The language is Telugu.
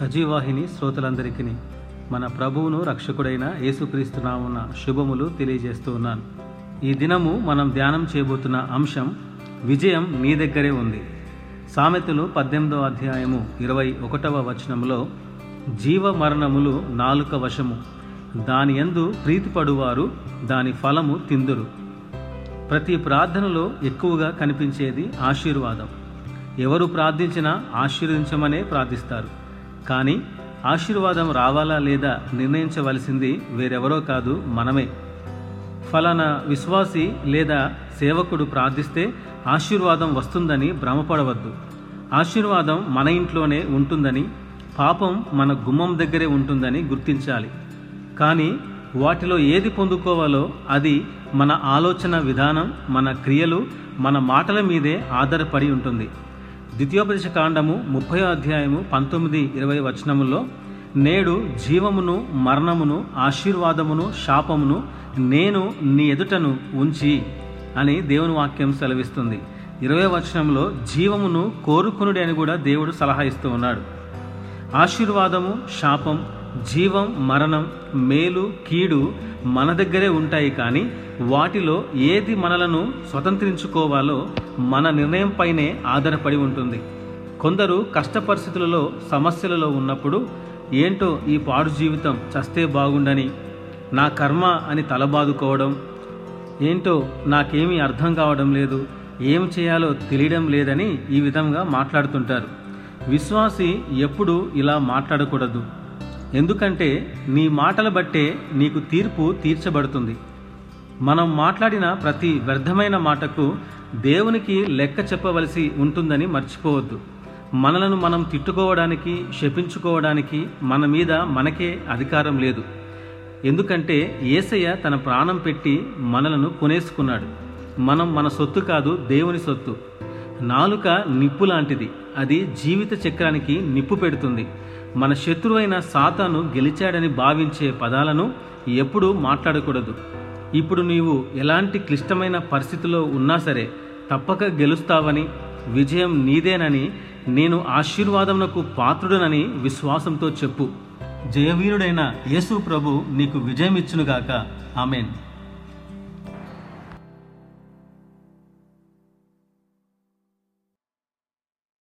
సజీవాహిని శ్రోతలందరికీ మన ప్రభువును రక్షకుడైన యేసుక్రీస్తు నామున శుభములు తెలియజేస్తూ ఉన్నాను. ఈ దినము మనం ధ్యానం చేయబోతున్న అంశం విజయం నీ దగ్గరే ఉంది. సామెతలు పద్దెనిమిదవ అధ్యాయము ఇరవై ఒకటవ వచనంలో జీవ మరణములు నాలుక వశము దాని యందు ప్రీతిపడువారు దాని ఫలము తిందురు. ప్రతి ప్రార్థనలో ఎక్కువగా కనిపించేది ఆశీర్వాదం. ఎవరు ప్రార్థించినా ఆశీర్వదించమనే ప్రార్థిస్తారు. కానీ ఆశీర్వాదం రావాలా లేదా నిర్ణయించవలసింది వేరెవరో కాదు మనమే. ఫలానా విశ్వాసి లేదా సేవకుడు ప్రార్థిస్తే ఆశీర్వాదం వస్తుందని భ్రమపడవద్దు. ఆశీర్వాదం మన ఇంట్లోనే ఉంటుందని పాపం మన గుమ్మం దగ్గరే ఉంటుందని గుర్తించాలి. కానీ వాటిలో ఏది పొందుకోవాలో అది మన ఆలోచన విధానం మన క్రియలు మన మాటల మీదే ఆధారపడి ఉంటుంది. ద్వితీయోపదేశ కాండము ముప్పై అధ్యాయము పంతొమ్మిది ఇరవై వచనములో నేడు జీవమును మరణమును ఆశీర్వాదమును శాపమును నేను నీ ఎదుటను ఉంచి అని దేవుని వాక్యం సెలవిస్తుంది. ఇరవై వచనంలో జీవమును కోరుకునుడి అని కూడా దేవుడు సలహా ఇస్తూ ఉన్నాడు. ఆశీర్వాదము శాపం జీవం మరణం మేలు కీడు మన దగ్గరే ఉంటాయి కానీ వాటిలో ఏది మనలను స్వతంత్రించుకోవాలో మన నిర్ణయంపైనే ఆధారపడి ఉంటుంది. కొందరు కష్ట పరిస్థితులలో సమస్యలలో ఉన్నప్పుడు ఏంటో ఈ పాడు జీవితం చస్తే బాగుండని నా కర్మ అని తలబాదుకోవడం ఏంటో నాకేమీ అర్థం కావడం లేదు ఏం చేయాలో తెలియడం లేదని ఈ విధంగా మాట్లాడుతుంటారు. విశ్వాసి ఎప్పుడు ఇలా మాట్లాడకూడదు. ఎందుకంటే నీ మాటలు బట్టే నీకు తీర్పు తీర్చబడుతుంది. మనం మాట్లాడిన ప్రతి వ్యర్థమైన మాటకు దేవునికి లెక్క చెప్పవలసి ఉంటుందని మర్చిపోవద్దు. మనలను మనం తిట్టుకోవడానికి శపించుకోవడానికి మన మీద మనకే అధికారం లేదు. ఎందుకంటే ఏసయ్య తన ప్రాణం పెట్టి మనలను కొనేసుకున్నాడు. మనం మన సొత్తు కాదు దేవుని సొత్తు. నాలుక నిప్పు లాంటిది. అది జీవిత చక్రానికి నిప్పు పెడుతుంది. మన శత్రువైన సాతాను గెలిచాడని భావించే పదాలను ఎప్పుడూ మాట్లాడకూడదు. ఇప్పుడు నీవు ఎలాంటి క్లిష్టమైన పరిస్థితిలో ఉన్నా సరే తప్పక గెలుస్తావని విజయం నీదేనని నేను ఆశీర్వాదమునకు పాత్రుడనని విశ్వాసంతో చెప్పు. జయవీరుడైన యేసు ప్రభు నీకు విజయం ఇచ్చునుగాక ఆమెన్.